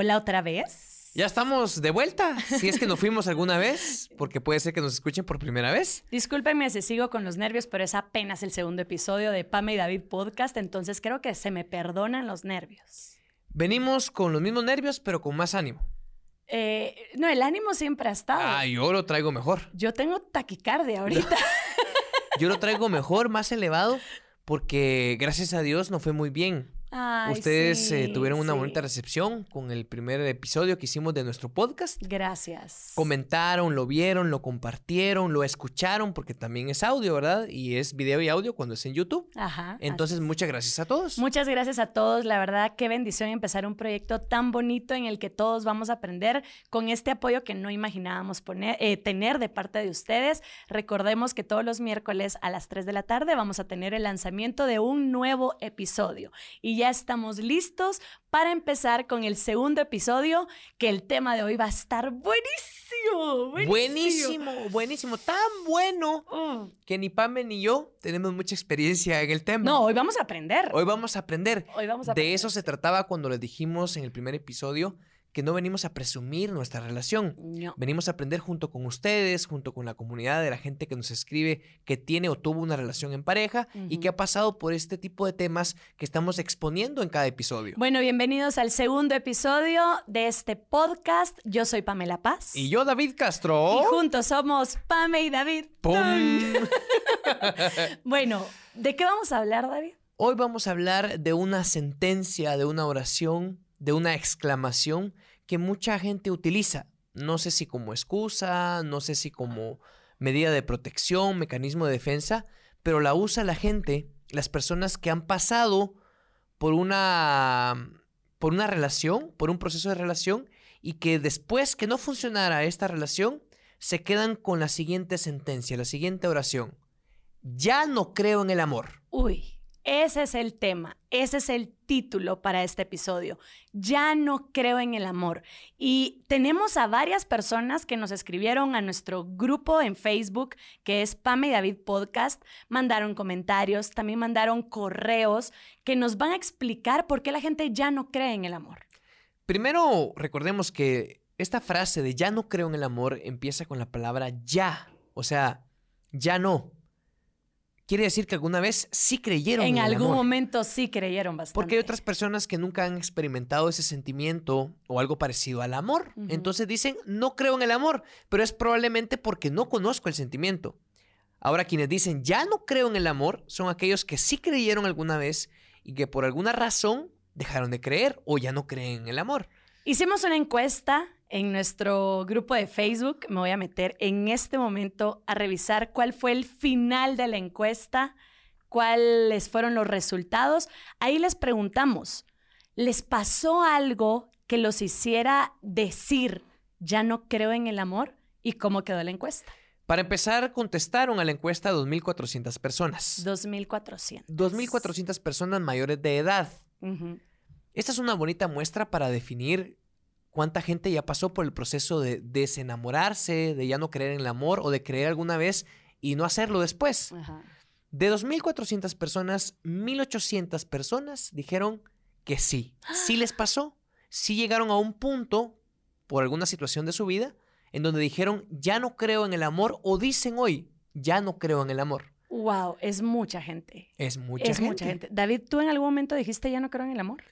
Hola otra vez. Ya estamos de vuelta. Si es que nos fuimos alguna vez, porque puede ser que nos escuchen por primera vez. Discúlpenme si sigo con los nervios, pero es apenas el segundo episodio de Pame y David Podcast, entonces creo que se me perdonan los nervios. Venimos con los mismos nervios, pero con más ánimo. Eh, no, el ánimo siempre ha estado. Ah, yo lo traigo mejor. Yo tengo taquicardia ahorita. Yo lo traigo mejor, más elevado, porque gracias a Dios no fue muy bien. Ay, Ustedes eh, tuvieron una sí. bonita recepción con el primer episodio que hicimos de nuestro podcast. Gracias. Comentaron, lo vieron, lo compartieron, lo escucharon, porque también es audio, ¿verdad? Y es video y audio cuando es en YouTube. Ajá. Entonces, muchas gracias a todos. Muchas gracias a todos. La verdad, qué bendición empezar un proyecto tan bonito en el que todos vamos a aprender con este apoyo que no imaginábamos poner, eh, tener de parte de ustedes. Recordemos que todos los miércoles a las 3 de la tarde vamos a tener el lanzamiento de un nuevo episodio. Y ya estamos listos para empezar con el segundo episodio, que el tema de hoy va a estar buenísimo. Buenísimo. Buenísimo, buenísimo, tan bueno Mm. que ni Pame ni yo tenemos mucha experiencia en el tema. No, hoy vamos a aprender. Hoy vamos a aprender. Hoy vamos a De aprender. eso se trataba cuando les dijimos en el primer episodio que no venimos a presumir nuestra relación. No. Venimos a aprender junto con ustedes, junto con la comunidad de la gente que nos escribe que tiene o tuvo una relación en pareja y que ha pasado por este tipo de temas que estamos exponiendo en cada episodio. Bueno, bienvenidos al segundo episodio de este podcast. Yo soy Pamela Paz. Y yo, David Castro. Y juntos somos Pame y David. ¡Pum! Bueno, ¿de qué vamos a hablar, David? Hoy vamos a hablar de una sentencia, de una oración, de una exclamación que mucha gente utiliza. No sé si como excusa, no sé si como medida de protección, mecanismo de defensa, pero la usa la gente, las personas que han pasado por una por una relación, por un proceso de relación y que después que no funcionara esta relación, se quedan con la siguiente sentencia, la siguiente oración. Ya no creo en el amor. Uy, ese es el tema, ese es el título para este episodio. Ya no creo en el amor. Y tenemos a varias personas que nos escribieron a nuestro grupo en Facebook, que es Pame y David Podcast, mandaron comentarios, también mandaron correos que nos van a explicar por qué la gente ya no cree en el amor. Primero, recordemos que esta frase de ya no creo en el amor empieza con la palabra ya. O sea, ya no. Quiere decir que alguna vez sí creyeron en, En el algún amor. momento sí creyeron bastante. Porque hay otras personas que nunca han experimentado ese sentimiento o algo parecido al amor. Entonces dicen, no creo en el amor, pero es probablemente porque no conozco el sentimiento. Ahora, quienes dicen, ya no creo en el amor, son aquellos que sí creyeron alguna vez y que por alguna razón dejaron de creer o ya no creen en el amor. Hicimos una encuesta en nuestro grupo de Facebook. Me voy a meter en este momento a revisar cuál fue el final de la encuesta, cuáles fueron los resultados. Ahí les preguntamos, ¿les pasó algo que los hiciera decir, ya no creo en el amor? ¿Y cómo quedó la encuesta? Para empezar, contestaron a la encuesta 2.400 personas. 2.400. 2.400 personas mayores de edad. Esta es una bonita muestra para definir cuánta gente ya pasó por el proceso de desenamorarse, de ya no creer en el amor o de creer alguna vez y no hacerlo después. Ajá. De 2.400 personas, 1.800 personas dijeron que sí. Sí les pasó. Sí llegaron a un punto, por alguna situación de su vida, en donde dijeron, ya no creo en el amor o dicen hoy, ya no creo en el amor. Wow, es mucha gente. Es mucha es gente. mucha gente. David, ¿tú en algún momento dijiste ya no creo en el amor?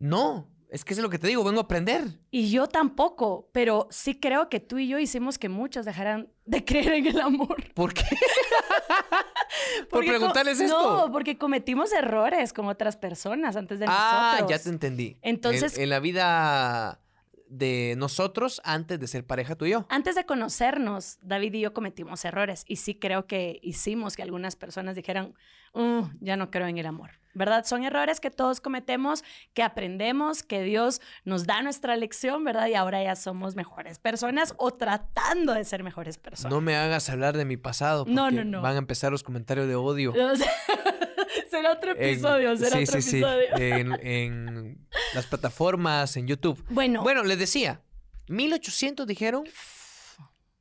No, es que es lo que te digo, vengo a aprender. Y yo tampoco, pero sí creo que tú y yo hicimos que muchos dejaran de creer en el amor. ¿Por qué? Por preguntarles esto. No, porque cometimos errores con otras personas antes de ah, nosotros. ya te entendí. Entonces- En, en la vida de nosotros antes de ser pareja tú y yo. Antes de conocernos, David y yo cometimos errores y sí creo que hicimos que algunas personas dijeran, "Uh, ya no creo en el amor. ¿Verdad? Son errores que todos cometemos, que aprendemos, que Dios nos da nuestra lección, ¿verdad? Y ahora ya somos mejores personas o tratando de ser mejores personas. No me hagas hablar de mi pasado. No, porque no, no. Van a empezar los comentarios de odio. Será otro En- episodio, será sí, otro sí, sí. episodio. En, en las plataformas, en YouTube. Bueno, Bueno, les decía, 1800 dijeron,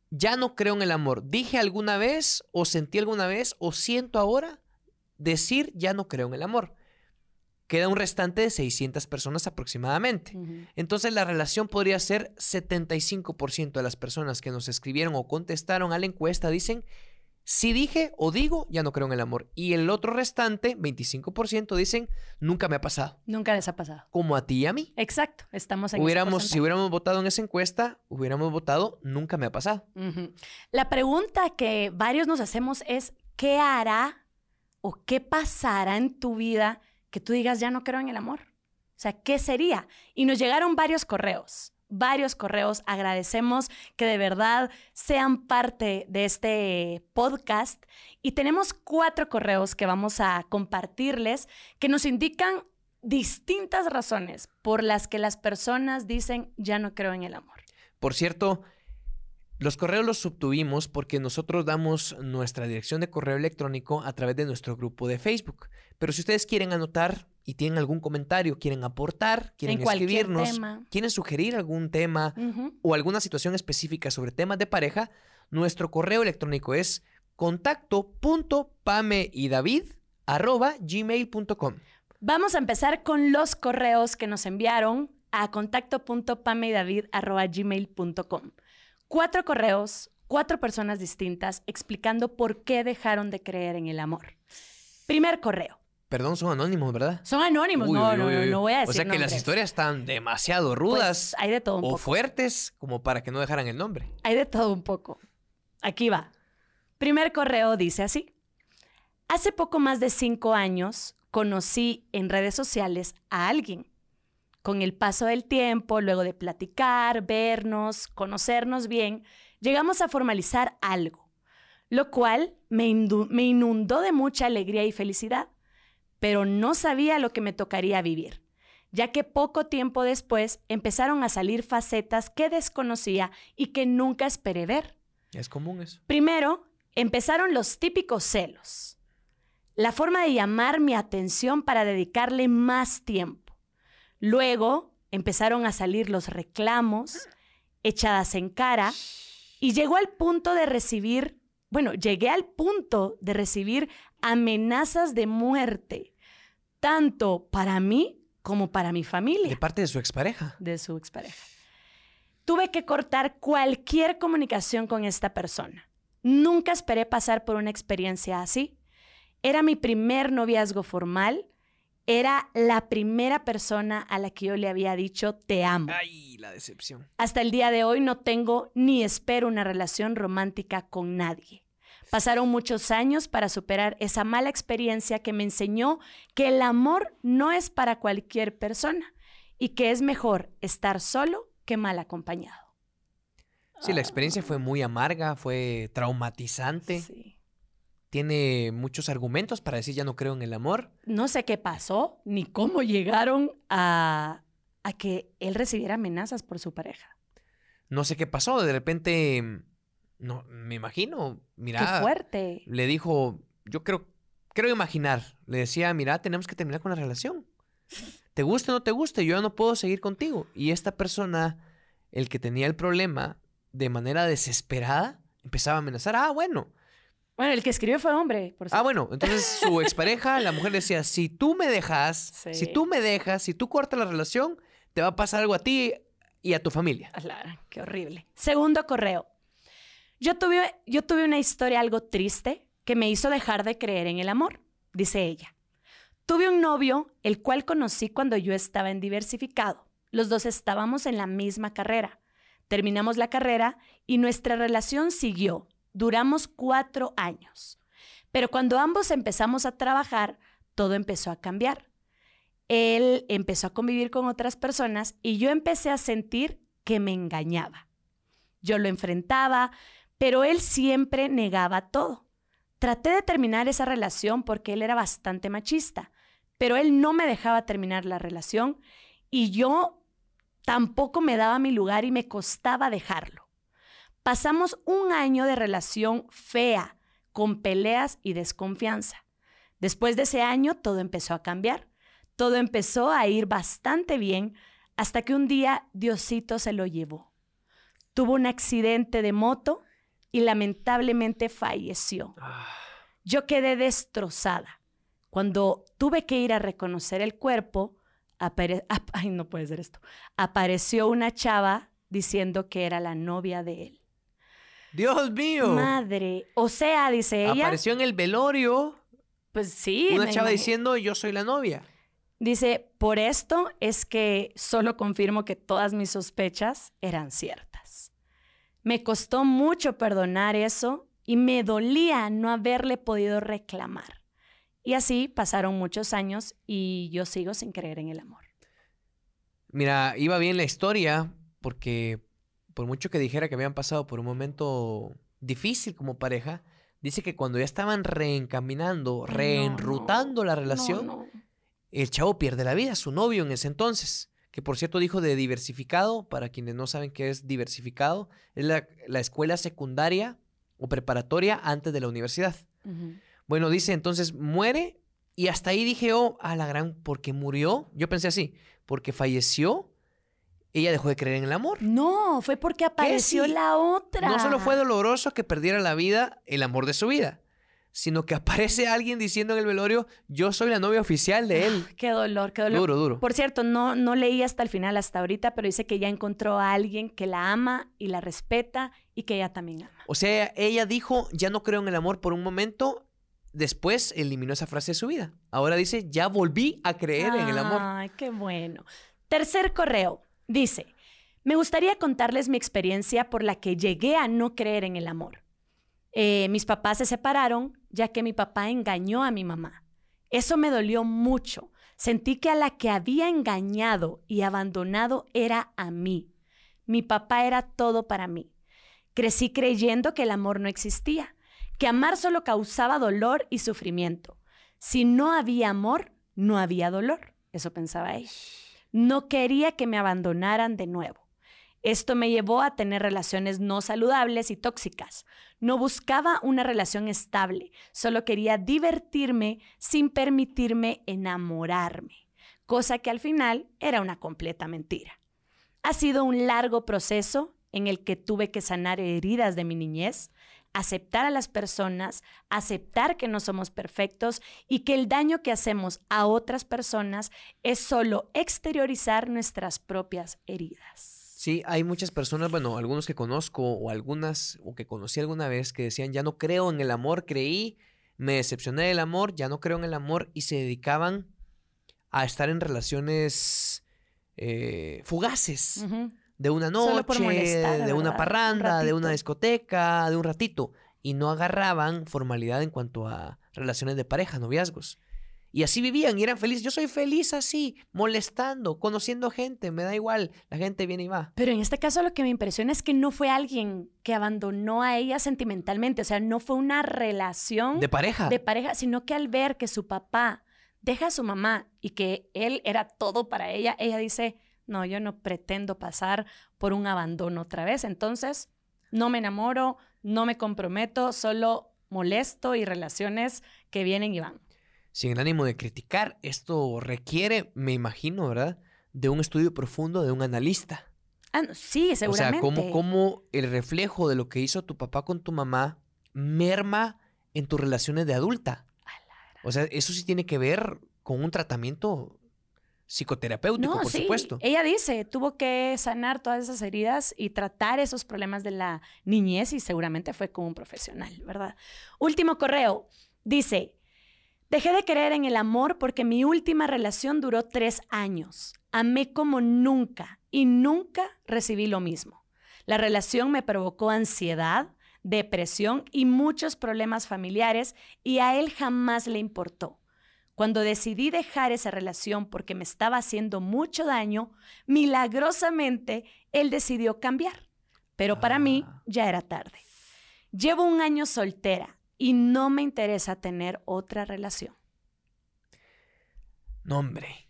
ya no creo en el amor. Dije alguna vez, o sentí alguna vez, o siento ahora decir, ya no creo en el amor. queda un restante de 600 personas aproximadamente. Entonces la relación podría ser 75% de las personas que nos escribieron o contestaron a la encuesta dicen, si dije o digo, ya no creo en el amor. Y el otro restante, 25%, dicen, nunca me ha pasado. Nunca les ha pasado. Como a ti y a mí. Exacto, estamos en ese si hubiéramos votado en esa encuesta, hubiéramos votado, nunca me ha pasado. La pregunta que varios nos hacemos es, ¿qué hará o qué pasará en tu vida que tú digas, ya no creo en el amor? O sea, ¿qué sería? Y nos llegaron varios correos, varios correos. Agradecemos que de verdad sean parte de este podcast. Y tenemos cuatro correos que vamos a compartirles que nos indican distintas razones por las que las personas dicen, ya no creo en el amor. Por cierto, los correos los subtuvimos porque nosotros damos nuestra dirección de correo electrónico a través de nuestro grupo de Facebook. Pero si ustedes quieren anotar y tienen algún comentario, quieren aportar, quieren en escribirnos, tema. quieren sugerir algún tema o alguna situación específica sobre temas de pareja, nuestro correo electrónico es contacto.pameydavid@gmail.com. Vamos a empezar con los correos que nos enviaron a contacto.pameydavid.gmail.com. Cuatro correos, cuatro personas distintas explicando por qué dejaron de creer en el amor. Primer correo. Perdón, son anónimos, ¿verdad? Son anónimos. Uy, no, uy, no, uy, no, voy a decir O sea que las historias están demasiado Pues, rudas hay de todo un o poco. fuertes como para que no dejaran el nombre. Hay de todo un poco. Aquí va. Primer correo dice así. Hace poco más de cinco años conocí en redes sociales a alguien. Con el paso del tiempo, luego de platicar, vernos, conocernos bien, llegamos a formalizar algo, lo cual me, inundó de mucha alegría y felicidad, pero no sabía lo que me tocaría vivir, ya que poco tiempo después empezaron a salir facetas que desconocía y que nunca esperé ver. Es común eso. Primero, empezaron los típicos celos. La forma de llamar mi atención para dedicarle más tiempo. Luego, empezaron a salir los reclamos, echadas en cara, y llegó al punto de recibir, bueno, llegué al punto de recibir amenazas de muerte, tanto para mí como para mi familia De parte de su expareja. de su expareja. Tuve que cortar cualquier comunicación con esta persona. Nunca esperé pasar por una experiencia así. Era mi primer noviazgo formal. Era la primera persona a la que yo le había dicho te amo. Ay, la decepción. Hasta el día de hoy no tengo ni espero una relación romántica con nadie. Pasaron muchos años para superar esa mala experiencia que me enseñó que el amor no es para cualquier persona y que es mejor estar solo que mal acompañado. Sí, la experiencia fue muy amarga, fue traumatizante. Sí. Tiene muchos argumentos para decir ya no creo en el amor. No sé qué pasó ni cómo llegaron a, a que él recibiera amenazas por su pareja. No sé qué pasó. De repente, no, me imagino. Mira, qué fuerte. le dijo, yo creo, creo imaginar. Le decía, mira, tenemos que terminar con la relación. Te guste o no te guste, yo ya no puedo seguir contigo. Y esta persona, el que tenía el problema, de manera desesperada, empezaba a amenazar. Ah, bueno. Bueno, el que escribió fue hombre, por Ah, cierto. bueno. Entonces su expareja, la mujer decía, si tú me dejas, Sí. si tú me dejas, si tú cortas la relación, te va a pasar algo a ti y a tu familia. Ala, qué horrible. Segundo correo. Yo tuve, yo tuve una historia algo triste que me hizo dejar de creer en el amor, dice ella. Tuve un novio, el cual conocí cuando yo estaba en diversificado. Los dos estábamos en la misma carrera. Terminamos la carrera y nuestra relación siguió. Duramos cuatro años. Pero cuando ambos empezamos a trabajar, todo empezó a cambiar. Él empezó a convivir con otras personas y yo empecé a sentir que me engañaba. Yo lo enfrentaba, pero él siempre negaba todo. Traté de terminar esa relación porque él era bastante machista, pero él no me dejaba terminar la relación y yo tampoco me daba mi lugar y me costaba dejarlo. Pasamos un año de relación fea, con peleas y desconfianza. Después de ese año todo empezó a cambiar. Todo empezó a ir bastante bien hasta que un día Diosito se lo llevó. Tuvo un accidente de moto y lamentablemente falleció. Ah, Yo quedé destrozada. Cuando tuve que ir a reconocer el cuerpo, ay, no puede ser esto, apareció una chava diciendo que era la novia de él. Dios mío. Madre. O sea, dice ella. Apareció en el velorio. Pues sí. Una chava diciendo yo soy la novia. Dice, por esto es que solo confirmo que todas mis sospechas eran ciertas. Me costó mucho perdonar eso y me dolía no haberle podido reclamar. Y así pasaron muchos años y yo sigo sin creer en el amor. Mira, iba bien la historia porque por mucho que dijera que habían pasado por un momento difícil como pareja, dice que cuando ya estaban reencaminando, reenrutando la relación, el chavo pierde la vida, su novio en ese entonces, que por cierto dijo de diversificado, para quienes no saben qué es diversificado, es la, escuela secundaria o preparatoria antes de la universidad. Bueno, dice entonces muere y hasta ahí dije, oh, a la gran, porque murió, yo pensé así, porque falleció ella dejó de creer en el amor. No, fue porque apareció la otra. No solo fue doloroso que perdiera la vida, el amor de su vida, sino que aparece alguien diciendo en el velorio, yo soy la novia oficial de él. qué dolor, qué dolor. Duro, duro. Por cierto, no, no leí hasta el final, hasta ahorita, pero dice que ya encontró a alguien que la ama y la respeta y que ella también ama. O sea, ella dijo, ya no creo en el amor por un momento, después eliminó esa frase de su vida. Ahora dice, ya volví a creer en el amor. Ay, qué bueno. Tercer correo. Dice, me gustaría contarles mi experiencia por la que llegué a no creer en el amor. Eh, mis papás se separaron ya que mi papá engañó a mi mamá. Eso me dolió mucho. Sentí que a la que había engañado y abandonado era a mí. Mi papá era todo para mí. Crecí creyendo que el amor no existía, que amar solo causaba dolor y sufrimiento. Si no había amor, no había dolor. Eso pensaba ella. No quería que me abandonaran de nuevo. Esto me llevó a tener relaciones no saludables y tóxicas. No buscaba una relación estable, solo quería divertirme sin permitirme enamorarme, cosa que al final era una completa mentira. Ha sido un largo proceso en el que tuve que sanar heridas de mi niñez, aceptar a las personas, aceptar que no somos perfectos y que el daño que hacemos a otras personas es solo exteriorizar nuestras propias heridas. Sí, hay muchas personas, bueno, algunos que conozco o algunas o que conocí alguna vez que decían, ya no creo en el amor, creí, me decepcioné del amor, ya no creo en el amor y se dedicaban a estar en relaciones eh, fugaces de una noche, de, una parranda, de una discoteca, de un ratito. Y no agarraban formalidad en cuanto a relaciones de pareja, noviazgos. Y así vivían y eran felices. Yo soy feliz así, molestando, conociendo gente, me da igual, la gente viene y va. Pero en este caso lo que me impresiona es que no fue alguien que abandonó a ella sentimentalmente, o sea, no fue una relación de pareja. De pareja, sino que al ver que su papá deja a su mamá y que él era todo para ella, ella dice, no, yo no pretendo pasar por un abandono otra vez. Entonces, no me enamoro, no me comprometo, solo molesto y relaciones que vienen y van. Sin el ánimo de criticar, esto requiere, me imagino, ¿verdad? De un estudio profundo de un analista. Ah, sí, seguramente. O sea, cómo, el reflejo de lo que hizo tu papá con tu mamá merma en tus relaciones de adulta. O sea, eso sí tiene que ver con un tratamiento psicoterapéutico, por sí. supuesto. Ella dice, tuvo que sanar todas esas heridas y tratar esos problemas de la niñez y seguramente fue como un profesional, ¿verdad? Último correo. Dice, dejé de creer en el amor porque mi última relación duró tres años. Amé como nunca y nunca recibí lo mismo. La relación me provocó ansiedad, depresión y muchos problemas familiares y a él jamás le importó. Cuando decidí dejar esa relación porque me estaba haciendo mucho daño, milagrosamente él decidió cambiar. Pero para mí ah. ya era tarde. Llevo un año soltera y no me interesa tener otra relación. No, hombre.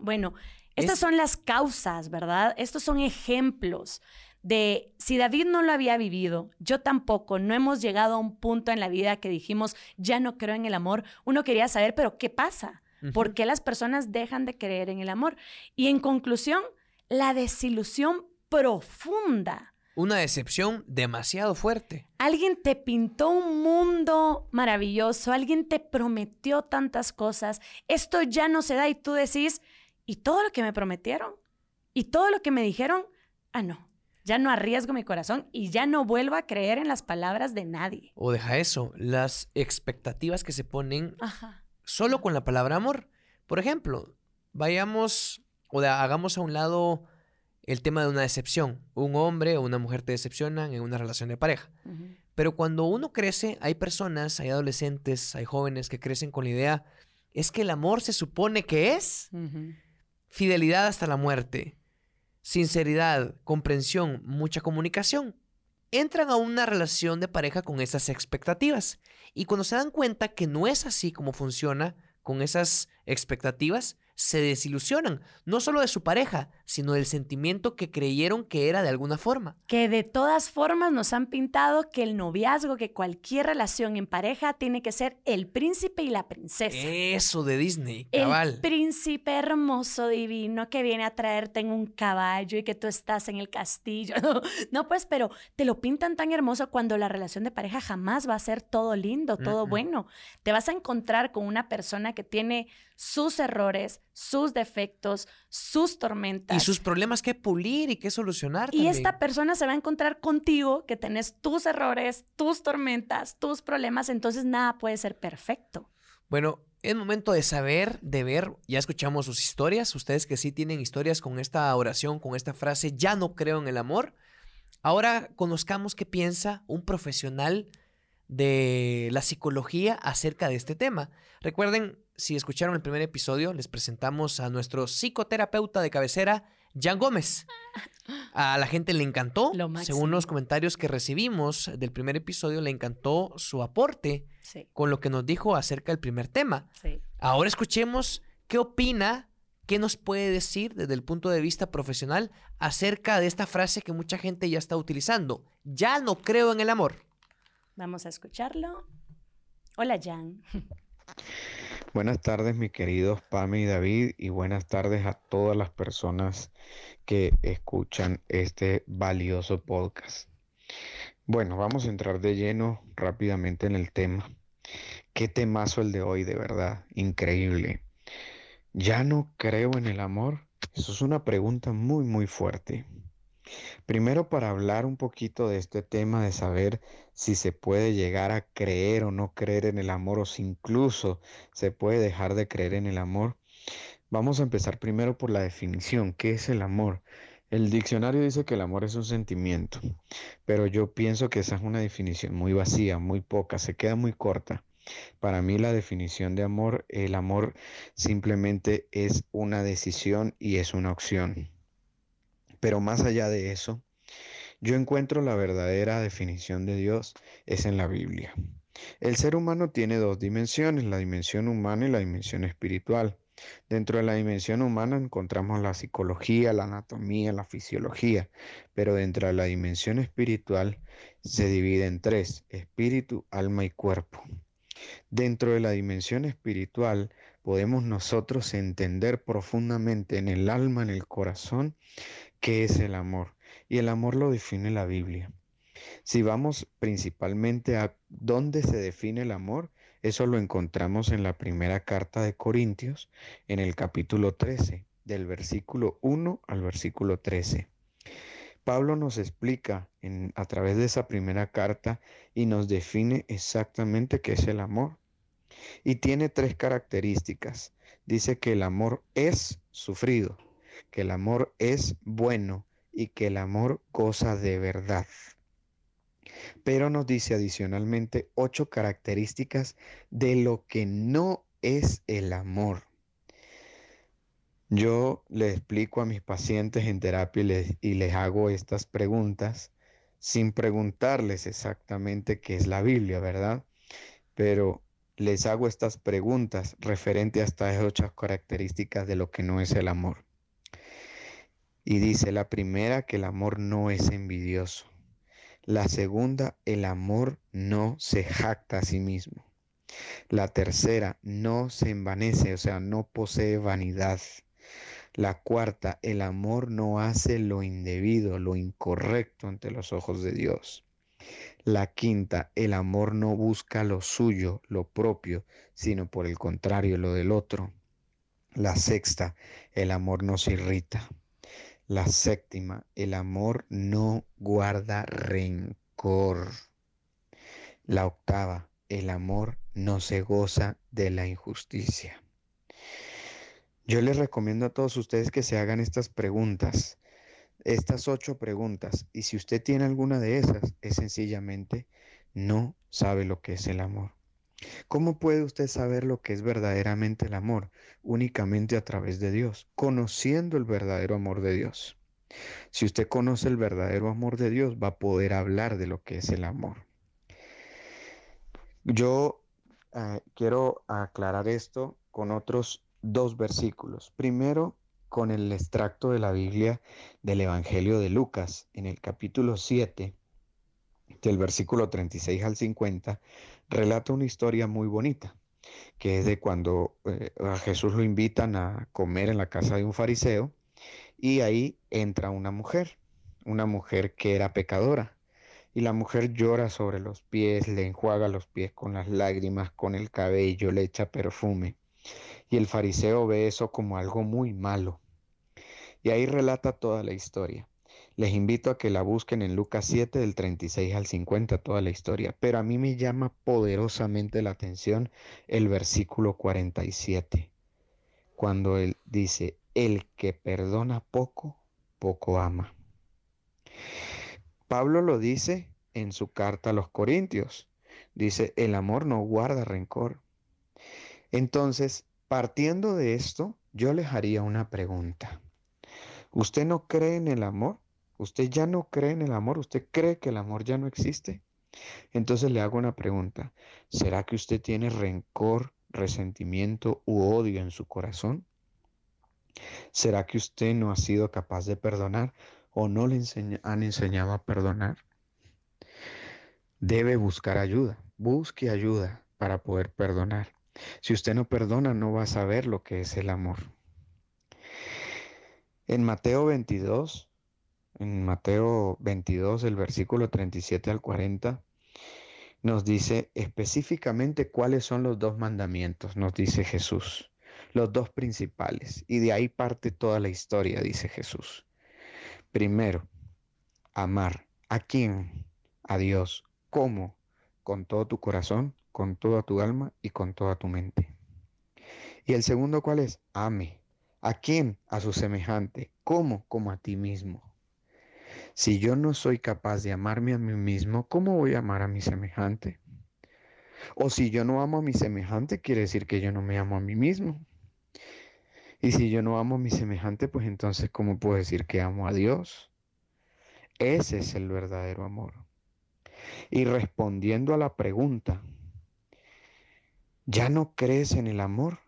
Bueno, estas son las causas, ¿verdad? Estos son ejemplos de si David no lo había vivido, yo tampoco, no hemos llegado a un punto en la vida que dijimos, ya no creo en el amor, uno quería saber, pero ¿qué pasa? ¿Por qué las personas dejan de creer en el amor? Y en conclusión, la desilusión profunda Una decepción demasiado fuerte. Alguien te pintó un mundo maravilloso, alguien te prometió tantas cosas, esto ya no se da y tú decís, ¿y todo lo que me prometieron? ¿Y todo lo que me dijeron? Ah, no, ya no arriesgo mi corazón y ya no vuelvo a creer en las palabras de nadie. O deja eso, las expectativas que se ponen solo con la palabra amor. Por ejemplo, vayamos o hagamos a un lado el tema de una decepción. Un hombre o una mujer te decepcionan en una relación de pareja. Pero cuando uno crece, hay personas, hay adolescentes, hay jóvenes que crecen con la idea, es que el amor se supone que es fidelidad hasta la muerte, sinceridad, comprensión, mucha comunicación. Entran a una relación de pareja con esas expectativas y cuando se dan cuenta que no es así como funciona con esas expectativas, se desilusionan, no solo de su pareja, sino del sentimiento que creyeron que era de alguna forma. Que de todas formas nos han pintado que el noviazgo, que cualquier relación en pareja tiene que ser el príncipe y la princesa. Eso de Disney, cabal. El príncipe hermoso, divino, que viene a traerte en un caballo y que tú estás en el castillo. No, pues, pero te lo pintan tan hermoso cuando la relación de pareja jamás va a ser todo lindo, todo bueno. Te vas a encontrar con una persona que tiene sus errores, sus defectos, sus tormentas. Y sus problemas que pulir y que solucionar. Y esta persona se va a encontrar contigo que tenés tus errores, tus tormentas, tus problemas, entonces nada puede ser perfecto. Bueno, es momento de saber, de ver, ya escuchamos sus historias, ustedes que sí tienen historias con esta oración, con esta frase, ya no creo en el amor. Ahora conozcamos qué piensa un profesional de la psicología acerca de este tema. Recuerden, si escucharon el primer episodio, les presentamos a nuestro psicoterapeuta de cabecera, Jan Gómez. A la gente le encantó, según los comentarios que recibimos del primer episodio, le encantó su aporte con lo que nos dijo acerca del primer tema. Ahora escuchemos qué opina, qué nos puede decir desde el punto de vista profesional acerca de esta frase que mucha gente ya está utilizando. Ya no creo en el amor. Vamos a escucharlo. Hola, Jan. Buenas tardes, mis queridos Pame y David, y buenas tardes a todas las personas que escuchan este valioso podcast. Bueno, vamos a entrar de lleno rápidamente en el tema. Qué temazo el de hoy, de verdad, increíble. ¿Ya no creo en el amor? Eso es una pregunta muy, muy fuerte. Primero para hablar un poquito de este tema de saber si se puede llegar a creer o no creer en el amor o si incluso se puede dejar de creer en el amor, vamos a empezar primero por la definición. ¿Qué es el amor? El diccionario dice que el amor es un sentimiento, pero yo pienso que esa es una definición muy vacía, muy poca, se queda muy corta. Para mí la definición de amor, el amor simplemente es una decisión y es una opción. Pero más allá de eso, yo encuentro la verdadera definición de Dios es en la Biblia. El ser humano tiene dos dimensiones, la dimensión humana y la dimensión espiritual. Dentro de la dimensión humana encontramos la psicología, la anatomía, la fisiología, pero dentro de la dimensión espiritual se divide en tres, espíritu, alma y cuerpo. Dentro de la dimensión espiritual podemos nosotros entender profundamente en el alma, en el corazón, qué es el amor. Y el amor lo define la Biblia. Si vamos principalmente a dónde se define el amor, eso lo encontramos en la primera carta de Corintios, en el capítulo 13, del versículo 1 al versículo 13. Pablo nos explica a través de esa primera carta y nos define exactamente qué es el amor. Y tiene tres características. Dice que el amor es sufrido, que el amor es bueno y que el amor goza de verdad. Pero nos dice adicionalmente ocho características de lo que no es el amor. Yo le explico a mis pacientes en terapia y les, y les hago estas preguntas sin preguntarles exactamente qué es la Biblia, ¿verdad? Pero les hago estas preguntas referente a estas ocho características de lo que no es el amor. Y dice la primera que el amor no es envidioso. La segunda, el amor no se jacta a sí mismo. La tercera, no se envanece, o sea, no posee vanidad. La cuarta, el amor no hace lo indebido, lo incorrecto ante los ojos de Dios. La quinta, el amor no busca lo suyo, lo propio, sino por el contrario, lo del otro. La sexta, el amor no se irrita. La séptima, el amor no guarda rencor. La octava, el amor no se goza de la injusticia. Yo les recomiendo a todos ustedes que se hagan estas preguntas, estas ocho preguntas, y si usted tiene alguna de esas, es sencillamente no sabe lo que es el amor. ¿Cómo puede usted saber lo que es verdaderamente el amor? Únicamente a través de Dios, conociendo el verdadero amor de Dios. Si usted conoce el verdadero amor de Dios, va a poder hablar de lo que es el amor. Yo eh, quiero aclarar esto con otros dos versículos. Primero, con el extracto de la Biblia del Evangelio de Lucas, en el capítulo 7, del versículo 36 al 50, relata una historia muy bonita, que es de cuando eh, a Jesús lo invitan a comer en la casa de un fariseo y ahí entra una mujer, una mujer que era pecadora. Y la mujer llora sobre los pies, le enjuaga los pies con las lágrimas, con el cabello, le echa perfume. Y el fariseo ve eso como algo muy malo. Y ahí relata toda la historia. Les invito a que la busquen en Lucas 7 del 36 al 50 toda la historia. Pero a mí me llama poderosamente la atención el versículo 47, cuando él dice, el que perdona poco, poco ama. Pablo lo dice en su carta a los Corintios. Dice, el amor no guarda rencor. Entonces, Partiendo de esto, yo les haría una pregunta. ¿Usted no cree en el amor? ¿Usted ya no cree en el amor? ¿Usted cree que el amor ya no existe? Entonces le hago una pregunta. ¿Será que usted tiene rencor, resentimiento u odio en su corazón? ¿Será que usted no ha sido capaz de perdonar o no le han enseñado a perdonar? Debe buscar ayuda. Busque ayuda para poder perdonar. Si usted no perdona, no va a saber lo que es el amor. En Mateo 22, en Mateo 22, el versículo 37 al 40, nos dice específicamente cuáles son los dos mandamientos, nos dice Jesús, los dos principales. Y de ahí parte toda la historia, dice Jesús. Primero, amar. ¿A quién? A Dios. ¿Cómo? Con todo tu corazón, con toda tu alma y con toda tu mente. Y el segundo, ¿cuál es? Ame. ¿A quién? A su semejante. ¿Cómo? Como a ti mismo. Si yo no soy capaz de amarme a mí mismo, ¿cómo voy a amar a mi semejante? O si yo no amo a mi semejante, quiere decir que yo no me amo a mí mismo. Y si yo no amo a mi semejante, pues entonces, ¿cómo puedo decir que amo a Dios? Ese es el verdadero amor. Y respondiendo a la pregunta, ¿Ya no crees en el amor?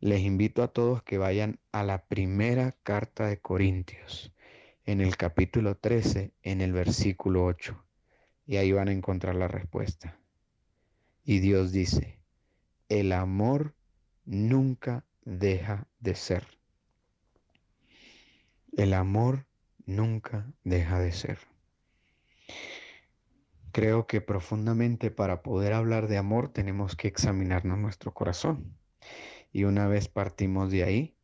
Les invito a todos que vayan a la primera carta de Corintios, en el capítulo 13, en el versículo 8, y ahí van a encontrar la respuesta. Y Dios dice, el amor nunca deja de ser. El amor nunca deja de ser. Creo que profundamente para poder hablar de amor tenemos que examinarnos nuestro corazón. Y una vez partimos de ahí,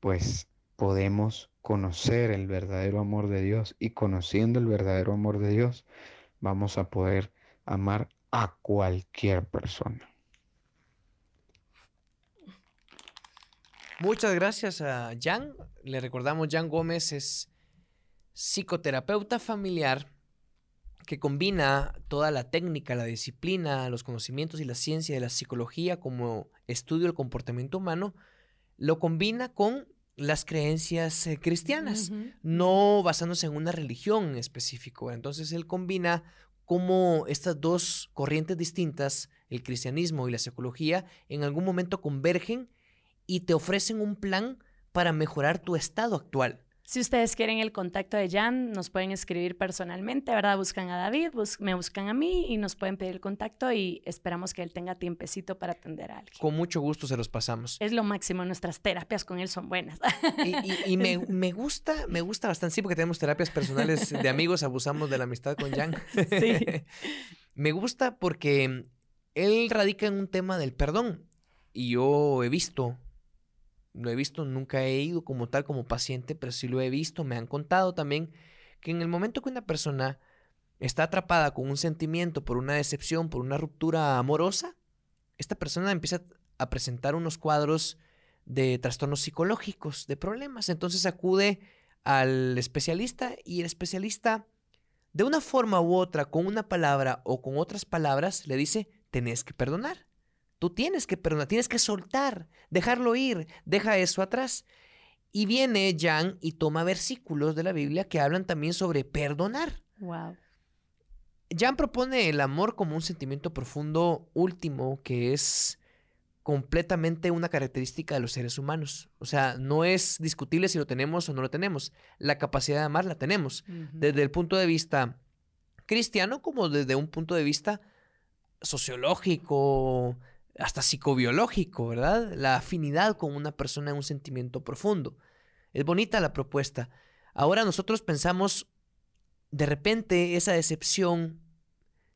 pues podemos conocer el verdadero amor de Dios y conociendo el verdadero amor de Dios, vamos a poder amar a cualquier persona. Muchas gracias a Jan. Le recordamos, Jan Gómez es psicoterapeuta familiar que combina toda la técnica, la disciplina, los conocimientos y la ciencia de la psicología como estudio del comportamiento humano, lo combina con las creencias eh, cristianas, no basándose en una religión en específico. Entonces él combina cómo estas dos corrientes distintas, el cristianismo y la psicología, en algún momento convergen y te ofrecen un plan para mejorar tu estado actual. Si ustedes quieren el contacto de Jan, nos pueden escribir personalmente, ¿verdad? Buscan a David, me buscan a mí y nos pueden pedir el contacto y esperamos que él tenga tiempecito para atender a alguien. Con mucho gusto se los pasamos. Es lo máximo, nuestras terapias con él son buenas. Y, me, me, gusta, me gusta bastante, sí, porque tenemos terapias personales de amigos, abusamos de la amistad con Jan. Sí. me gusta porque él radica en un tema del perdón y yo he visto lo he visto, nunca he ido como tal como paciente, pero sí lo he visto, me han contado también que en el momento que una persona está atrapada con un sentimiento por una decepción, por una ruptura amorosa, esta persona empieza a presentar unos cuadros de trastornos psicológicos, de problemas. Entonces acude al especialista y el especialista, de una forma u otra, con una palabra o con otras palabras, le dice, tenés que perdonar. Tú tienes que perdonar, tienes que soltar, dejarlo ir, deja eso atrás. Y viene Jan y toma versículos de la Biblia que hablan también sobre perdonar. Wow. Jan propone el amor como un sentimiento profundo último que es completamente una característica de los seres humanos. O sea, no es discutible si lo tenemos o no lo tenemos. La capacidad de amar la tenemos. Desde el punto de vista cristiano como desde un punto de vista sociológico, hasta psicobiológico, ¿verdad? La afinidad con una persona en un sentimiento profundo. Es bonita la propuesta. Ahora nosotros pensamos, de repente, esa decepción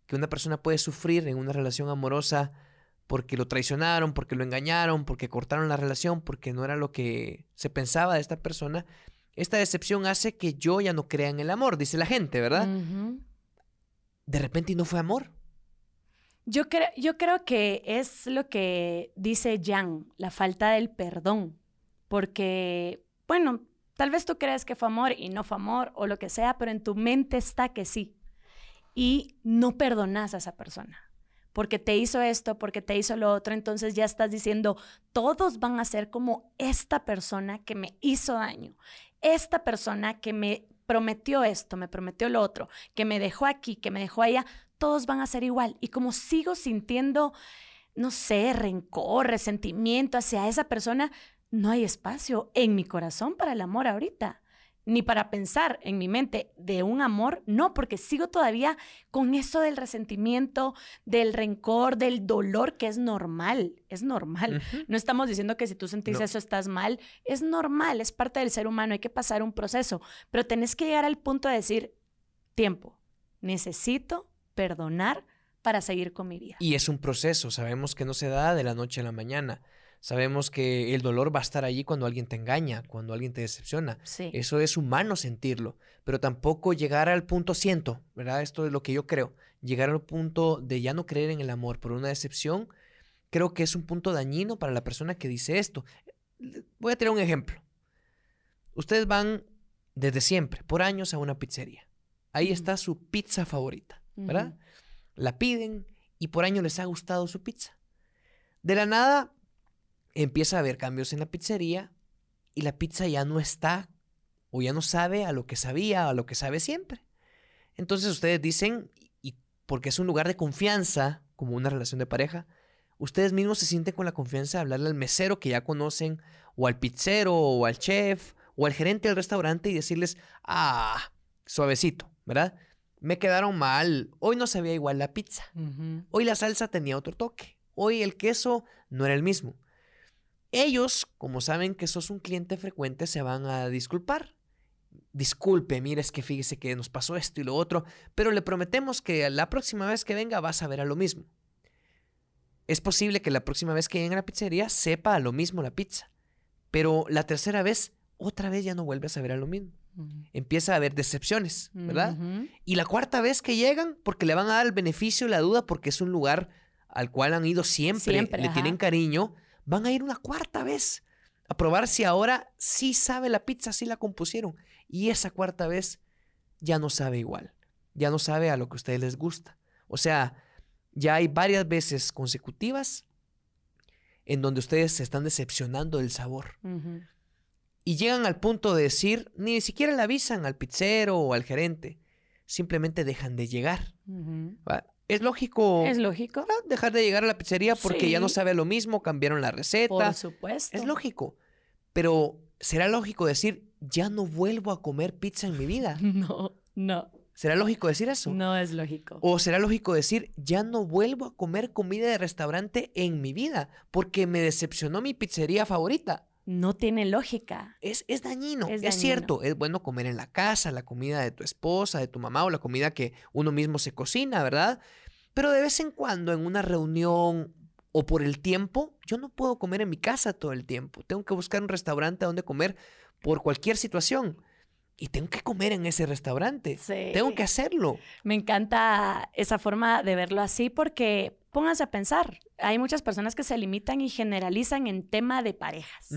que una persona puede sufrir en una relación amorosa porque lo traicionaron, porque lo engañaron, porque cortaron la relación, porque no era lo que se pensaba de esta persona, esta decepción hace que yo ya no crea en el amor, dice la gente, ¿verdad? De repente y no fue amor. Yo, creo, yo creo que es lo que dice Jan, la falta del perdón. Porque, bueno, tal vez tú crees que fue amor y no fue amor o lo que sea, pero en tu mente está que sí. Y no perdonas a esa persona. Porque te hizo esto, porque te hizo lo otro, entonces ya estás diciendo, todos van a ser como esta persona que me hizo daño, esta persona que me prometió esto, me prometió lo otro, que me dejó aquí, que me dejó allá, todos van a ser igual. Y como sigo sintiendo, no sé, rencor, resentimiento hacia esa persona, no hay espacio en mi corazón para el amor ahorita ni para pensar en mi mente de un amor, no, porque sigo todavía con eso del resentimiento, del rencor, del dolor, que es normal, es normal. No estamos diciendo que si tú sentís eso estás mal, es normal, es parte del ser humano, hay que pasar un proceso, pero tenés que llegar al punto de decir, tiempo, necesito perdonar para seguir con mi vida. Y es un proceso, sabemos que no se da de la noche a la mañana. Sabemos que el dolor va a estar allí cuando alguien te engaña, cuando alguien te decepciona. Eso es humano sentirlo, pero tampoco llegar al punto siento, ¿verdad? Esto es lo que yo creo. Llegar al punto de ya no creer en el amor por una decepción, creo que es un punto dañino para la persona que dice esto. Voy a tener un ejemplo. Ustedes van desde siempre, por años, a una pizzería. Ahí está su pizza favorita. ¿Verdad? La piden y por año les ha gustado su pizza. De la nada empieza a haber cambios en la pizzería y la pizza ya no está o ya no sabe a lo que sabía, a lo que sabe siempre. Entonces ustedes dicen, y porque es un lugar de confianza, como una relación de pareja, ustedes mismos se sienten con la confianza de hablarle al mesero que ya conocen, o al pizzero, o al chef, o al gerente del restaurante y decirles, ah, suavecito, ¿verdad? Me quedaron mal. Hoy no sabía igual la pizza. Hoy la salsa tenía otro toque. Hoy el queso no era el mismo. Ellos, como saben que sos un cliente frecuente, se van a disculpar. Disculpe, mire, es que fíjese que nos pasó esto y lo otro, pero le prometemos que la próxima vez que venga vas a ver a lo mismo. Es posible que la próxima vez que llegue a la pizzería sepa a lo mismo la pizza, pero la tercera vez, otra vez ya no vuelve a saber a lo mismo empieza a haber decepciones, ¿verdad? Y la cuarta vez que llegan, porque le van a dar el beneficio y la duda, porque es un lugar al cual han ido siempre, le tienen cariño, van a ir una cuarta vez a probar si ahora sí sabe la pizza, sí la compusieron. Y esa cuarta vez ya no sabe igual, ya no sabe a lo que a ustedes les gusta. O sea, ya hay varias veces consecutivas en donde ustedes se están decepcionando del sabor y llegan al punto de decir, ni siquiera le avisan al pizzero o al gerente, simplemente dejan de llegar. Es lógico. Es lógico. Dejar de llegar a la pizzería porque ya no sabe lo mismo, cambiaron la receta. Por supuesto. Es lógico. Pero será lógico decir, ya no vuelvo a comer pizza en mi vida. No, no. ¿Será lógico decir eso? No es lógico. ¿O será lógico decir, ya no vuelvo a comer comida de restaurante en mi vida porque me decepcionó mi pizzería favorita? No tiene lógica. Es, es dañino, Es es, cierto. Es bueno comer en la casa, la comida de tu esposa, de tu mamá o la comida que uno mismo se cocina, ¿verdad? Pero de vez en cuando en una reunión o por el tiempo, yo no puedo comer en mi casa todo el tiempo. Tengo que buscar un restaurante donde comer por cualquier situación. Y tengo que comer en ese restaurante. Sí. Tengo que hacerlo. Me encanta esa forma de verlo así porque pónganse a pensar. Hay muchas personas que se limitan y generalizan en tema de parejas.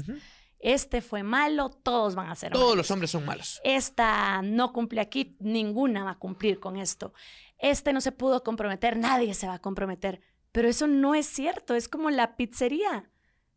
Este fue malo, todos van a ser Todos malos. los hombres son malos. Esta no cumple aquí, ninguna va a cumplir con esto. Este no se pudo comprometer, nadie se va a comprometer. Pero eso no es cierto, es como la pizzería.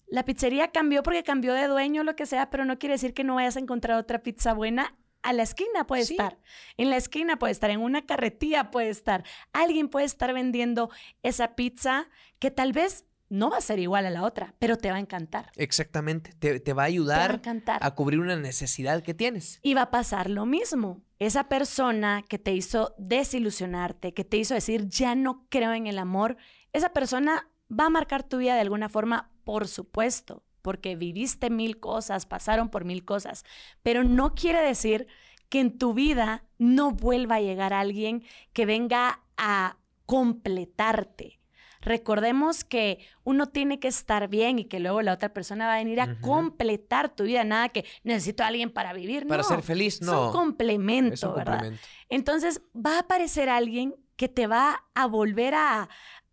La pizzería cambió porque cambió de dueño, lo que sea, pero no quiere decir que no vayas a encontrar otra pizza buena. A la esquina puede Sí. estar, en la esquina puede estar, en una carretilla puede estar. Alguien puede estar vendiendo esa pizza que tal vez no va a ser igual a la otra, pero te va a encantar. Exactamente. Te, te va a Te va a ayudar encantar. a cubrir una necesidad que tienes. Y va a pasar lo mismo. Esa persona que te hizo desilusionarte, que te hizo decir, ya no creo en el amor, esa persona va a marcar tu vida de alguna forma, por supuesto, porque viviste mil cosas, pasaron por mil cosas, pero no quiere decir que en tu vida no vuelva a llegar alguien que venga a completarte. Recordemos que uno tiene que estar bien y que luego la otra persona va a venir a completar tu vida. Nada que necesito a alguien para vivir. Para no. ser feliz, no. Complemento, es un ¿verdad? complemento. Entonces va a aparecer alguien que te va a volver a,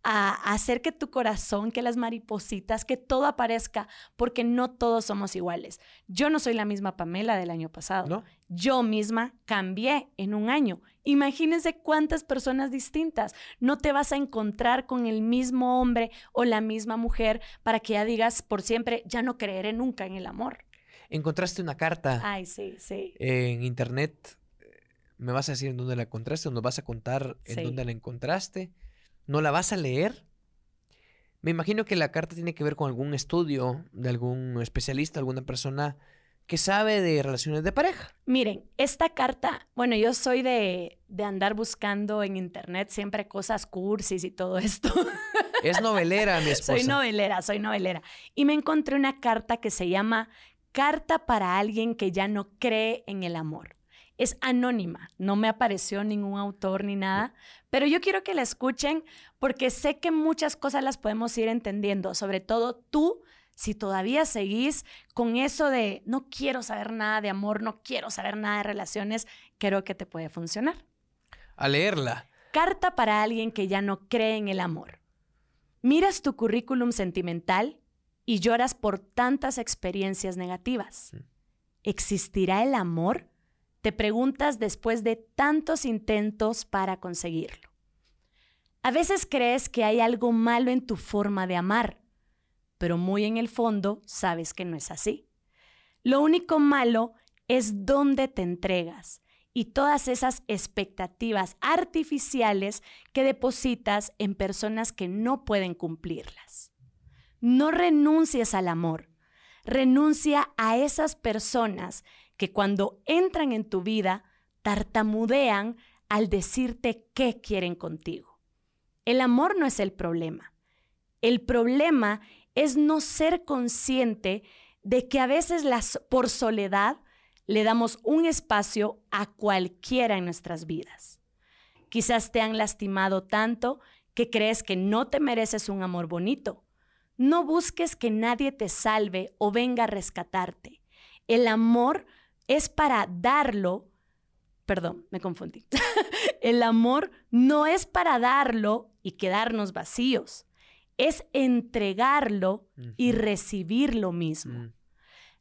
a hacer que tu corazón, que las maripositas, que todo aparezca, porque no todos somos iguales. Yo no soy la misma Pamela del año pasado. ¿No? Yo misma cambié en un año. Imagínense cuántas personas distintas. No te vas a encontrar con el mismo hombre o la misma mujer para que ya digas por siempre, ya no creeré nunca en el amor. Encontraste una carta Ay, sí, sí. en internet. ¿Me vas a decir en dónde la encontraste o nos vas a contar en Sí. dónde la encontraste? ¿No la vas a leer? Me imagino que la carta tiene que ver con algún estudio de algún especialista, alguna persona que sabe de relaciones de pareja. Miren, esta carta, bueno, yo soy de, de andar buscando en internet siempre cosas cursis y todo esto. Es novelera, mi esposa. soy novelera, soy novelera. Y me encontré una carta que se llama Carta para alguien que ya no cree en el amor. Es anónima, no me apareció ningún autor ni nada, pero yo quiero que la escuchen porque sé que muchas cosas las podemos ir entendiendo, sobre todo tú, si todavía seguís con eso de no quiero saber nada de amor, no quiero saber nada de relaciones, creo que te puede funcionar. A leerla. Carta para alguien que ya no cree en el amor. Miras tu currículum sentimental y lloras por tantas experiencias negativas. Mm. ¿Existirá el amor? Te preguntas después de tantos intentos para conseguirlo. A veces crees que hay algo malo en tu forma de amar, pero muy en el fondo sabes que no es así. Lo único malo es dónde te entregas y todas esas expectativas artificiales que depositas en personas que no pueden cumplirlas. No renuncies al amor, renuncia a esas personas que cuando entran en tu vida tartamudean al decirte qué quieren contigo. El amor no es el problema. El problema es no ser consciente de que a veces las, por soledad le damos un espacio a cualquiera en nuestras vidas. Quizás te han lastimado tanto que crees que no te mereces un amor bonito. No busques que nadie te salve o venga a rescatarte. El amor es para darlo. Perdón, me confundí. El amor no es para darlo y quedarnos vacíos. Es entregarlo y recibir lo mismo. Mm.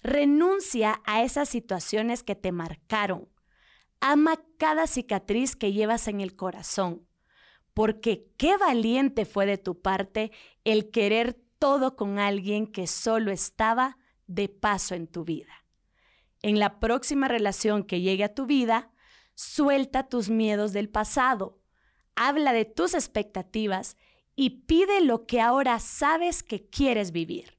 Renuncia a esas situaciones que te marcaron. Ama cada cicatriz que llevas en el corazón, porque qué valiente fue de tu parte el querer todo con alguien que solo estaba de paso en tu vida. En la próxima relación que llegue a tu vida, suelta tus miedos del pasado, habla de tus expectativas y pide lo que ahora sabes que quieres vivir.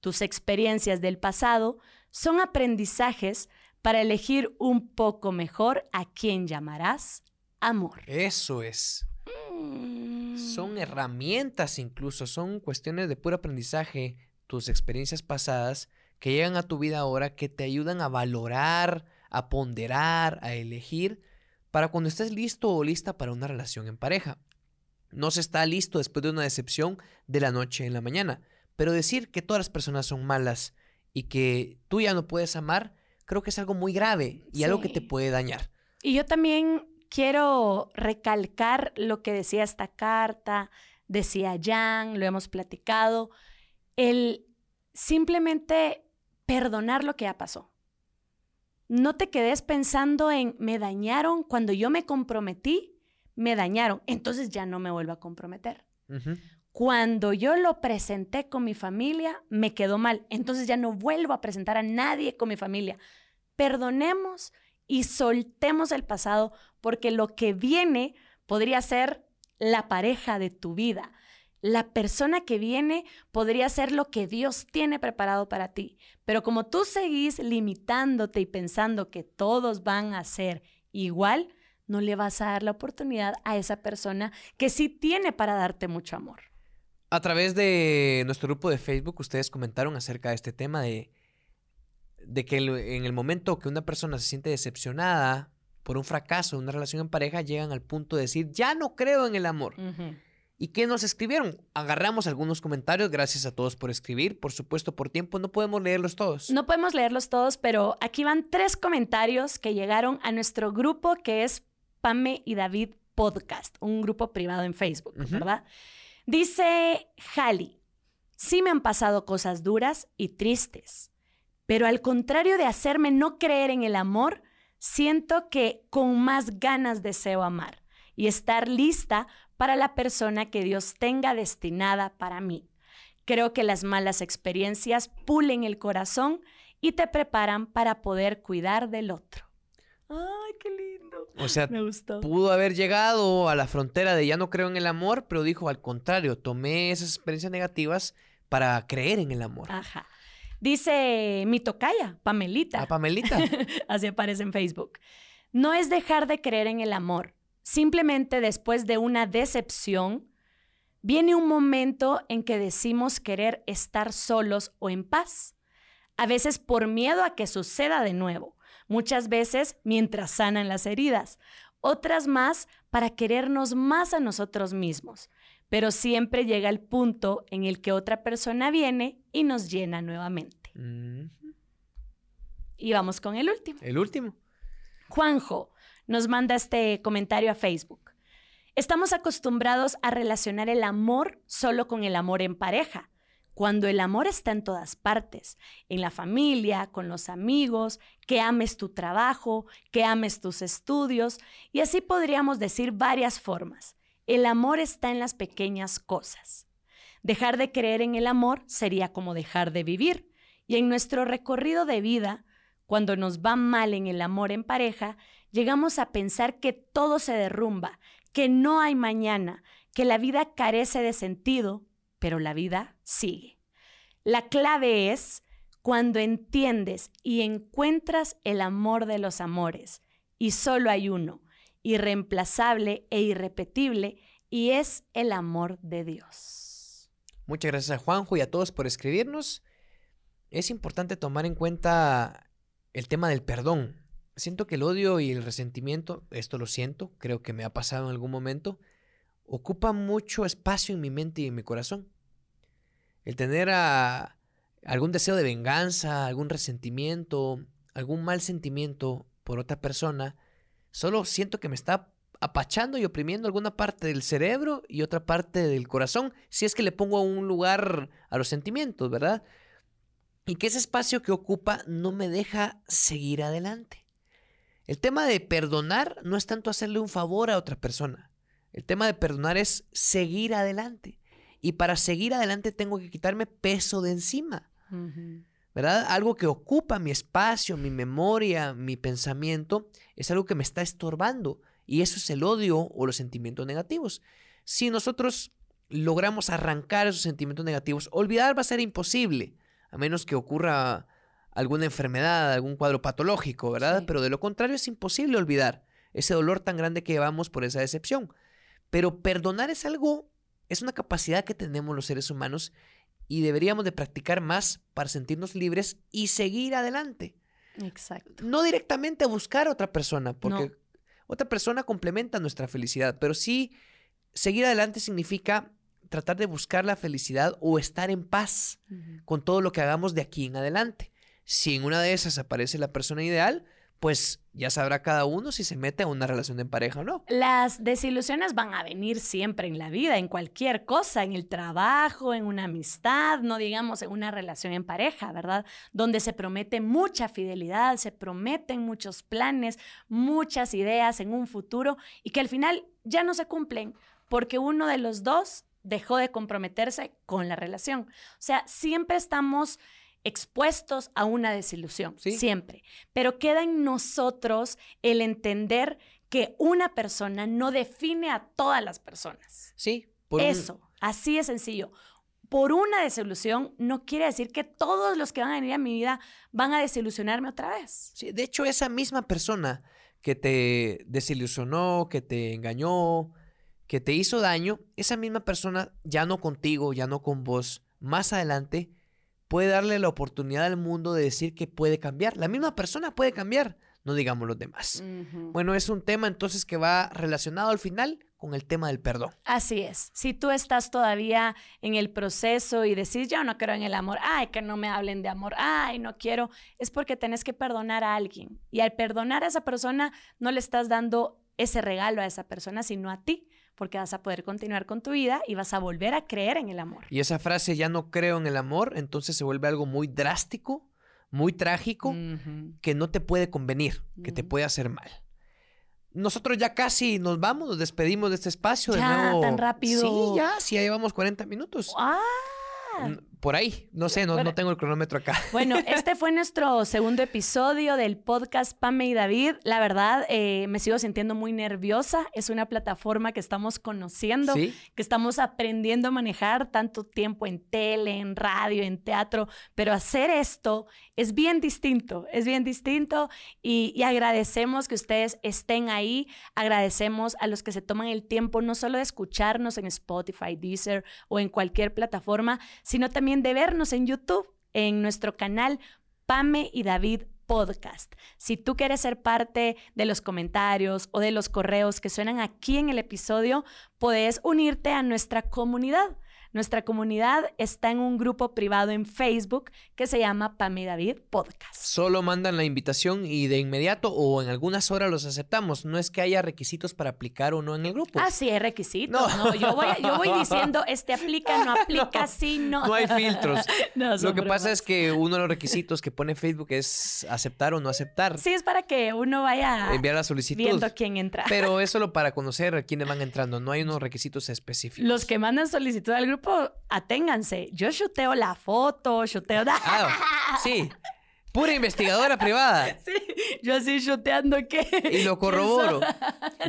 Tus experiencias del pasado son aprendizajes para elegir un poco mejor a quién llamarás amor. Eso es. Son Mm. herramientas incluso, son cuestiones de puro aprendizaje, tus experiencias pasadas que llegan a tu vida ahora que te ayudan a valorar, a ponderar, a elegir para cuando estés listo o lista para una relación en pareja. No se está listo después de una decepción de la noche en la mañana, pero decir que todas las personas son malas y que tú ya no puedes amar, creo que es algo muy grave y algo que te puede dañar. Y yo también quiero recalcar lo que decía esta carta, decía Jan, lo hemos platicado, el simplemente perdonar lo que ya pasó. No te quedes pensando en me dañaron cuando yo me comprometí, me dañaron, entonces ya no me vuelvo a comprometer. Cuando yo lo presenté con mi familia, me quedó mal. Entonces ya no vuelvo a presentar a nadie con mi familia. Perdonemos y soltemos el pasado porque lo que viene podría ser la pareja de tu vida. La persona que viene podría ser lo que Dios tiene preparado para ti. Pero como tú seguís limitándote y pensando que todos van a ser igual, no le vas a dar la oportunidad a esa persona que sí tiene para darte mucho amor. A través de nuestro grupo de Facebook, ustedes comentaron acerca de este tema de, de que en el momento que una persona se siente decepcionada por un fracaso de una relación en pareja, llegan al punto de decir, ya no creo en el amor. ¿Y qué nos escribieron? Agarramos algunos comentarios, gracias a todos por escribir. Por supuesto, por tiempo no podemos leerlos todos. No podemos leerlos todos, pero aquí van tres comentarios que llegaron a nuestro grupo que es Pame y David Podcast, un grupo privado en Facebook. ¿verdad? Dice Jali, sí me han pasado cosas duras y tristes, pero al contrario de hacerme no creer en el amor, siento que con más ganas deseo amar y estar lista para la persona que Dios tenga destinada para mí. Creo que las malas experiencias pulen el corazón y te preparan para poder cuidar del otro. ¡Ay, qué lindo! O sea, Me gustó. pudo haber llegado a la frontera de ya no creo en el amor, pero dijo al contrario, tomé esas experiencias negativas para creer en el amor. Ajá. Dice mi tocaya, Pamelita. A Pamelita. Así aparece en Facebook. No es dejar de creer en el amor. Simplemente después de una decepción, viene un momento en que decimos querer estar solos o en paz. A veces por miedo a que suceda de nuevo. Muchas veces mientras sanan las heridas. Otras más para querernos más a nosotros mismos. Pero siempre llega el punto en el que otra persona viene y nos llena nuevamente. Mm, Y vamos con el último. el último. Juanjo nos manda este comentario a Facebook. Estamos acostumbrados a relacionar el amor solo con el amor en pareja, cuando el amor está en todas partes, en la familia, con los amigos, que ames tu trabajo, que ames tus estudios, y así podríamos decir varias formas. El amor está en las pequeñas cosas. Dejar de creer en el amor sería como dejar de vivir, y en nuestro recorrido de vida, cuando nos va mal en el amor en pareja, llegamos a pensar que todo se derrumba, que no hay mañana, que la vida carece de sentido, pero la vida sigue. La clave es cuando entiendes y encuentras el amor de los amores, y solo hay uno, irreemplazable e irrepetible, y es el amor de Dios. Muchas gracias a Juanjo y a todos por escribirnos. Es importante tomar en cuenta el tema del perdón. Siento que el odio y el resentimiento, esto lo siento, creo que me ha pasado en algún momento, ocupa mucho espacio en mi mente y en mi corazón. El tener algún deseo de venganza, algún resentimiento, algún mal sentimiento por otra persona, solo siento que me está apachando y oprimiendo alguna parte del cerebro y otra parte del corazón, si es que le pongo un lugar a los sentimientos, ¿verdad? Y que ese espacio que ocupa no me deja seguir adelante. El tema de perdonar no es tanto hacerle un favor a otra persona. El tema de perdonar es seguir adelante. Y para seguir adelante tengo que quitarme peso de encima. ¿verdad? Algo que ocupa mi espacio, mi memoria, mi pensamiento, es algo que me está estorbando. Y eso es el odio o los sentimientos negativos. Si nosotros logramos arrancar esos sentimientos negativos, olvidar va a ser imposible, a menos que ocurra alguna enfermedad, algún cuadro patológico, ¿verdad? Sí. Pero de lo contrario es imposible olvidar ese dolor tan grande que llevamos por esa decepción. Pero perdonar es algo, es una capacidad que tenemos los seres humanos y deberíamos de practicar más para sentirnos libres y seguir adelante. Exacto. No directamente a buscar a otra persona, porque No. otra persona complementa nuestra felicidad, pero sí seguir adelante significa tratar de buscar la felicidad o estar en paz con todo lo que hagamos de aquí en adelante. Si en una de esas aparece la persona ideal, pues ya sabrá cada uno si se mete a una relación de pareja o no. Las desilusiones van a venir siempre en la vida, en cualquier cosa, en el trabajo, en una amistad, no digamos en una relación en pareja, ¿verdad? Donde se promete mucha fidelidad, se prometen muchos planes, muchas ideas en un futuro y que al final ya no se cumplen porque uno de los dos dejó de comprometerse con la relación. O sea, siempre estamos expuestos a una desilusión, Sí. siempre. Pero queda en nosotros el entender que una persona no define a todas las personas. Sí, por un- Eso, así de sencillo. Por una desilusión no quiere decir que todos los que van a venir a mi vida van a desilusionarme otra vez. sí, de hecho, esa misma persona que te desilusionó, que te engañó, que te hizo daño, esa misma persona, ya no contigo, ya no con vos, más adelante, puede darle la oportunidad al mundo de decir que puede cambiar. La misma persona puede cambiar, no digamos los demás. Bueno, es un tema entonces que va relacionado al final con el tema del perdón. Así es. Si tú estás todavía en el proceso y decís, yo no creo en el amor, ay, que no me hablen de amor, ay, no quiero, es porque tenés que perdonar a alguien. Y al perdonar a esa persona, no le estás dando ese regalo a esa persona, sino a ti, porque vas a poder continuar con tu vida y vas a volver a creer en el amor. Y esa frase, ya no creo en el amor, entonces se vuelve algo muy drástico, muy trágico, que no te puede convenir, que te puede hacer mal. Nosotros ya casi nos vamos, nos despedimos de este espacio. de Ya, nuevo. tan rápido. Sí, ya, sí, ya llevamos 40 minutos. Ah. Por ahí, no sé, no, no tengo el cronómetro acá. Bueno, este fue nuestro segundo episodio del podcast Pame y David. La verdad, eh, me sigo sintiendo muy nerviosa. Es una plataforma que estamos conociendo, Sí, que estamos aprendiendo a manejar tanto tiempo en tele, en radio, en teatro, pero hacer esto es bien distinto, es bien distinto y, y agradecemos que ustedes estén ahí, agradecemos a los que se toman el tiempo no solo de escucharnos en Spotify, Deezer o en cualquier plataforma, sino también de vernos en YouTube, en nuestro canal Pame y David Podcast. Si tú quieres ser parte de los comentarios o de los correos que suenan aquí en el episodio, puedes unirte a nuestra comunidad. Nuestra comunidad está en un grupo privado en Facebook que se llama Pame David Podcast. solo mandan la invitación y de inmediato o en algunas horas los aceptamos. No es que haya requisitos para aplicar o no en el grupo. Ah, sí, hay requisitos. No. No, yo, voy, yo voy diciendo, este aplica, no aplica, No, sí, no. no hay filtros. No, Lo que pasa es que uno de los requisitos que pone Facebook es aceptar o no aceptar. Sí, es para que uno vaya enviar la solicitud. viendo quién entra. Pero es solo para conocer a quiénes van entrando. No hay unos requisitos específicos. Los que mandan solicitud al grupo, aténganse. Yo shuteo la foto, shuteo... Ah, sí. Pura investigadora privada. Sí, yo así chuteando que... Y lo ¿quién corroboro.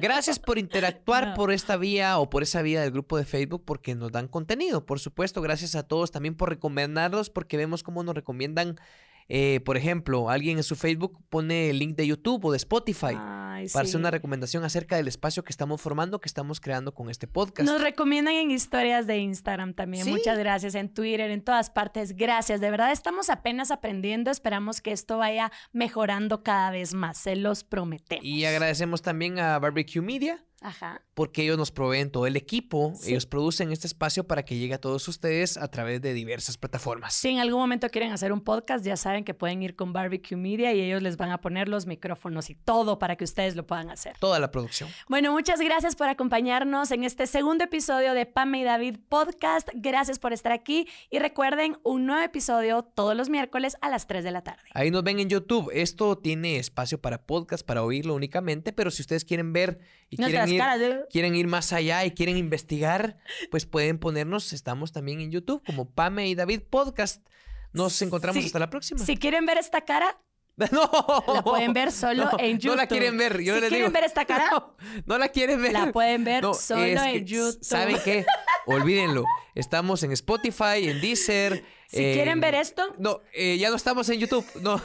Gracias por interactuar No. por esta vía o por esa vía del grupo de Facebook porque nos dan contenido. Por supuesto, gracias a todos también por recomendarlos porque vemos cómo nos recomiendan. Eh, por ejemplo, alguien en su Facebook pone el link de YouTube o de Spotify Ay, para hacer una recomendación acerca del espacio que estamos formando, que estamos creando con este podcast. Nos recomiendan en historias de Instagram también. Sí. Muchas gracias. En Twitter, en todas partes. Gracias. De verdad, estamos apenas aprendiendo. Esperamos que esto vaya mejorando cada vez más. Se los prometemos. Y agradecemos también a Barbecue Media Ajá. porque ellos nos proveen todo el equipo, Sí. ellos producen este espacio para que llegue a todos ustedes a través de diversas plataformas. Si en algún momento quieren hacer un podcast, ya saben que pueden ir con Barbecue Media y ellos les van a poner los micrófonos y todo para que ustedes lo puedan hacer. Toda la producción. Bueno, muchas gracias por acompañarnos en este segundo episodio de Pame y David Podcast. Gracias por estar aquí y recuerden un nuevo episodio todos los miércoles a las 3 de la tarde. Ahí nos ven en YouTube. Esto tiene espacio para podcast, para oírlo únicamente, pero si ustedes quieren ver y quieren ir, caras de... quieren ir más allá y quieren investigar, pues pueden ponernos. Estamos también en YouTube como Pame y David Podcast. Nos encontramos Sí. hasta la próxima. Si quieren ver esta cara, no, la pueden ver solo No, en YouTube. No la quieren ver. Yo si les quieren digo. ver esta cara, No, no la quieren ver. la pueden ver No, solo en YouTube. ¿Saben qué? Olvídenlo. Estamos en Spotify, en Deezer. Si quieren en- ver esto, No, eh, ya no estamos en YouTube. No.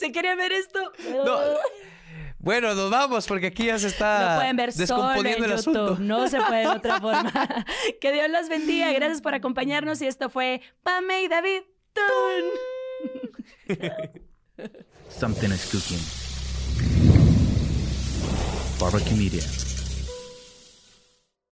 si quieren ver esto, No. Bueno, nos vamos porque aquí ya se está lo pueden ver solo en descomponiendo el YouTube. asunto. No se puede de otra forma. que Dios los bendiga. Gracias por acompañarnos. Y esto fue Pame y David. ¡Tun! Something is cooking. Barbecue Media.